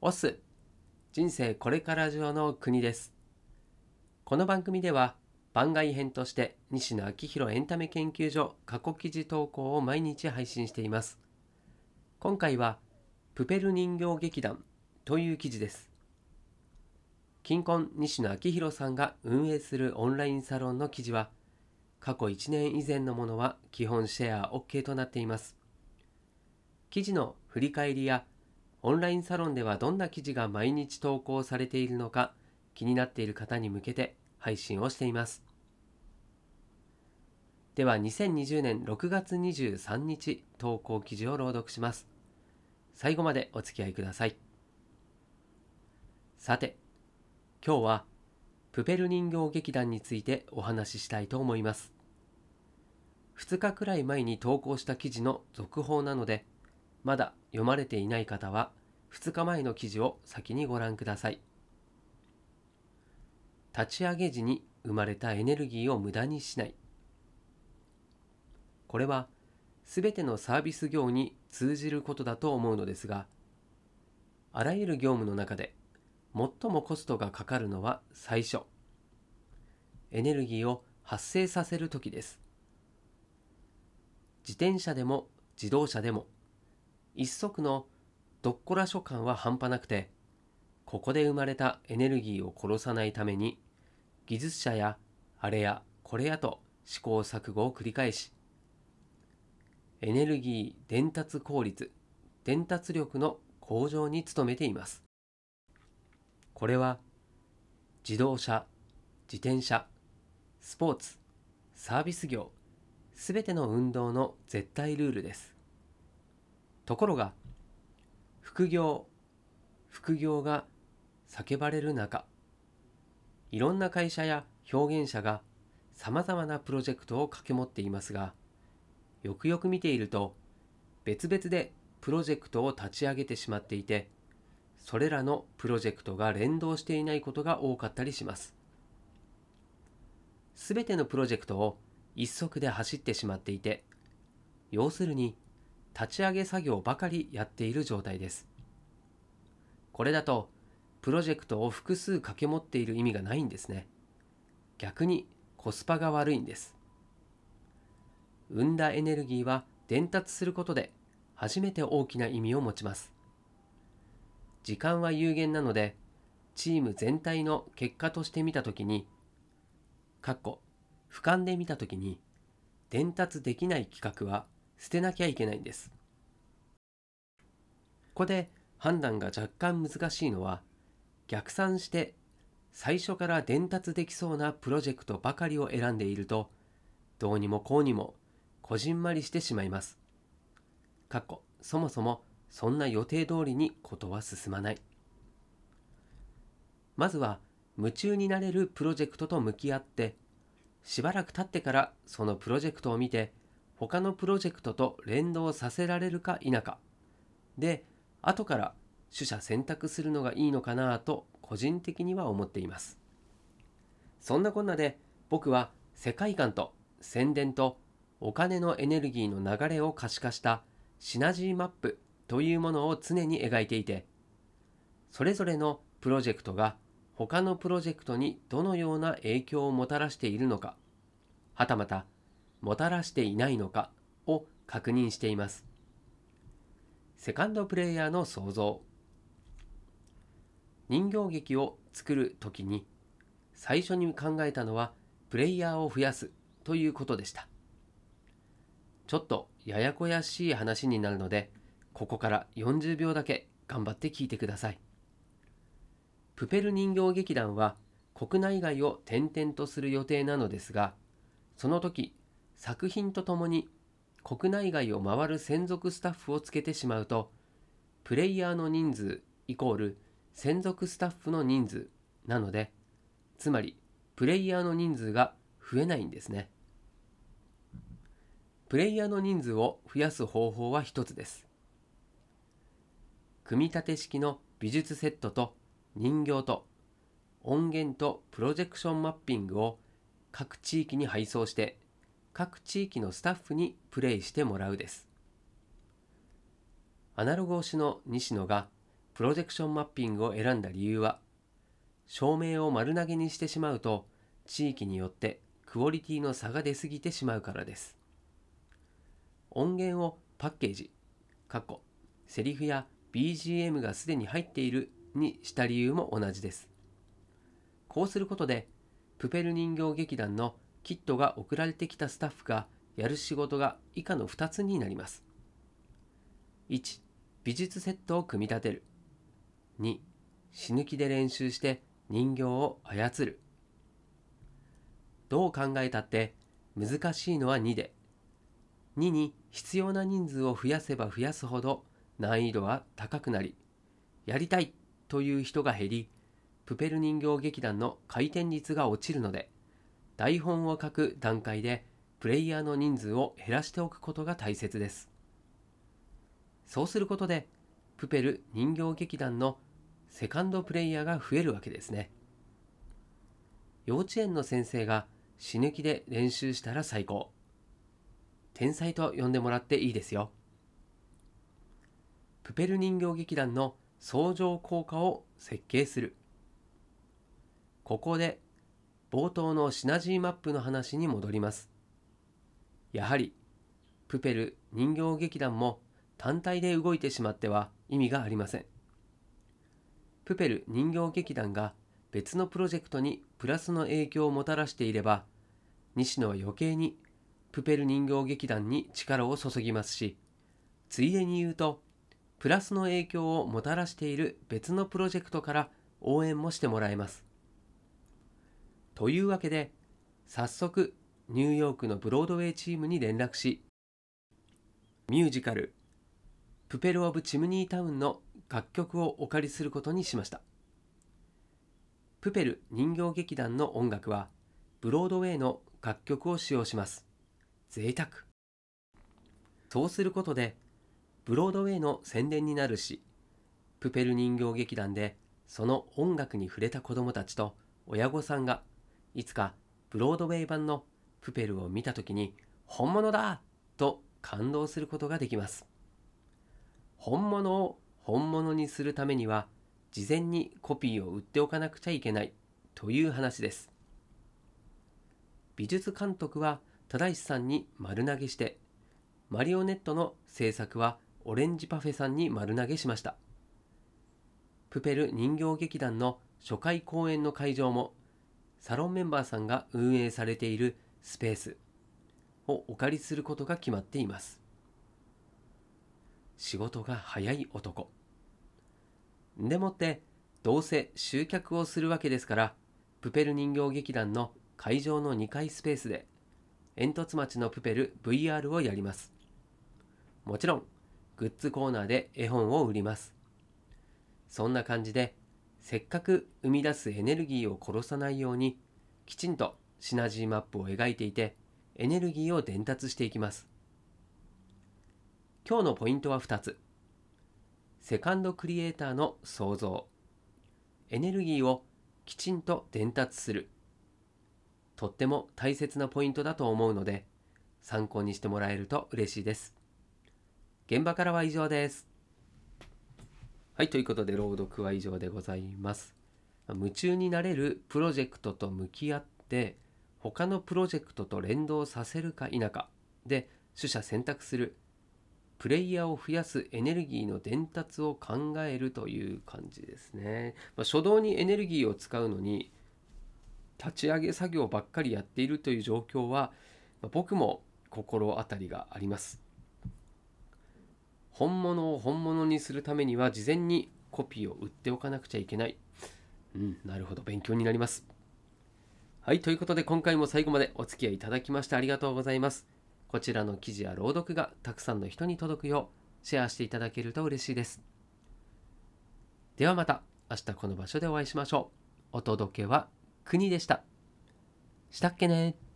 オス人生これから上の国です。この番組では番外編として西野昭弘エンタメ研究所過去記事投稿を毎日配信しています。今回はプペル人形劇団という記事です。近婚西野昭弘さんが運営するオンラインサロンの記事は過去1年以前のものは基本シェア OK となっています。記事の振り返りやオンラインサロンではどんな記事が毎日投稿されているのか気になっている方に向けて配信をしています。では2020年6月23日投稿記事を朗読します。最後までお付き合いください。さて、今日はプペル人形劇団についてお話ししたいと思います。2日くらい前に投稿した記事の続報なので、まだ読まれていない方は2日前の記事を先にご覧ください。立ち上げ時に生まれたエネルギーを無駄にしない。これは全てのサービス業に通じることだと思うのですが、あらゆる業務の中で最もコストがかかるのは最初。エネルギーを発生させる時です。自転車でも自動車でも一足のどっこら所感は半端なくて、ここで生まれたエネルギーを殺さないために、技術者やあれやこれやと試行錯誤を繰り返し、エネルギー伝達効率、伝達力の向上に努めています。これは自動車、自転車、スポーツ、サービス業、すべての運動の絶対ルールです。ところが副業副業が叫ばれる中いろんな会社や表現者がさまざまなプロジェクトを掛け持っていますがよくよく見ていると別々でプロジェクトを立ち上げてしまっていてそれらのプロジェクトが連動していないことが多かったりします。すべてのプロジェクトを一足で走ってしまっていて要するに立ち上げ作業ばかりやっている状態です。これだと、プロジェクトを複数掛け持っている意味がないんですね。逆にコスパが悪いんです。生んだエネルギーは伝達することで初めて大きな意味を持ちます。時間は有限なので、チーム全体の結果として見たときに、かっこ俯瞰で見たときに、伝達できない企画は捨てなきゃいけないんです。ここで判断が若干難しいのは逆算して最初から伝達できそうなプロジェクトばかりを選んでいるとどうにもこうにもこじんまりしてしまいます。かっこそもそもそんな予定通りにことは進まない。まずは夢中になれるプロジェクトと向き合ってしばらく経ってからそのプロジェクトを見て他のプロジェクトと連動させられるか否か。で後から取捨選択するのがいいのかなと個人的には思っています。そんなこんなで僕は世界観と宣伝とお金のエネルギーの流れを可視化したシナジーマップというものを常に描いていてそれぞれのプロジェクトが他のプロジェクトにどのような影響をもたらしているのかはたまたもたらしていないのかを確認しています。セカンドプレイヤーの想像人形劇を作る時に最初に考えたのはプレイヤーを増やすということでした。ちょっとややこやしい話になるのでここから40秒だけ頑張って聞いてください。プペル人形劇団は国内外を転々とする予定なのですがその時作品とともに国内外を回る専属スタッフをつけてしまうとプレイヤーの人数イコール専属スタッフの人数なのでつまりプレイヤーの人数が増えないんですね。プレイヤーの人数を増やす方法は一つです。組み立て式の美術セットと人形と音源とプロジェクションマッピングを各地域に配送して各地域のスタッフにプレイしてもらうです。アナログ推しの西野がプロジェクションマッピングを選んだ理由は照明を丸投げにしてしまうと地域によってクオリティの差が出すぎてしまうからです音源をパッケージ過去セリフや BGM がすでに入っているにした理由も同じですこうすることでプペル人形劇団のキットが送られてきたスタッフがやる仕事が以下の2つになります。1美術セットを組み立てる。2死ぬ気で練習して人形を操る。どう考えたって難しいのは2で。2に必要な人数を増やせば増やすほど難易度は高くなりやりたいという人が減りプペル人形劇団の回転率が落ちるので。台本を書く段階でプレイヤーの人数を減らしておくことが大切です。そうすることでプペル人形劇団のセカンドプレイヤーが増えるわけですね。幼稚園の先生が死ぬ気で練習したら最高。天才と呼んでもらっていいですよ。プペル人形劇団の相乗効果を設計する。ここで冒頭のシナジーマップの話に戻りますやはりプペル人形劇団も単体で動いてしまっては意味がありません。プペル人形劇団が別のプロジェクトにプラスの影響をもたらしていれば、西野は余計にプペル人形劇団に力を注ぎますし、ついでに言うと、プラスの影響をもたらしている別のプロジェクトから応援もしてもらえます。というわけで、早速ニューヨークのブロードウェイチームに連絡し、ミュージカルプペル・オブ・チムニータウンの楽曲をお借りすることにしました。プペル人形劇団の音楽はブロードウェイの楽曲を使用します。贅沢。そうすることでブロードウェイの宣伝になるしプペル人形劇団でその音楽に触れた子どもたちと親御さんがいつかブロードウェイ版のプペルを見た時に本物だ!と感動することができます。本物を本物にするためには事前にコピーを売っておかなくちゃいけないという話です。美術監督は忠石さんに丸投げしてマリオネットの制作はオレンジパフェさんに丸投げしました。プペル人形劇団の初回公演の会場もサロンメンバーさんが運営されているスペースをお借りすることが決まっています。仕事が早い男。でもってどうせ集客をするわけですからプペル人形劇団の会場の2階スペースで煙突町のプペル VR をやります。もちろんグッズコーナーで絵本を売ります。そんな感じでせっかく生み出すエネルギーを殺さないようにきちんとシナジーマップを描いていてエネルギーを伝達していきます今日のポイントは2つ。セカンドクリエイターの創造。エネルギーをきちんと伝達する。とっても大切なポイントだと思うので、参考にしてもらえると嬉しいです。現場からは以上です。はい、ということで朗読は以上でございます。夢中になれるプロジェクトと向き合って、他のプロジェクトと連動させるか否かで取捨選択するプレイヤーを増やすエネルギーの伝達を考えるという感じですね。まあ、初動にエネルギーを使うのに立ち上げ作業ばっかりやっているという状況は、まあ、僕も心当たりがあります。本物を本物にするためには事前にコピーを売っておかなくちゃいけない。うん、なるほど、勉強になります。はい、ということで今回も最後までお付き合いいただきましてありがとうございます。こちらの記事や朗読がたくさんの人に届くようシェアしていただけると嬉しいです。ではまた明日この場所でお会いしましょう。お届けは国でした。したっけね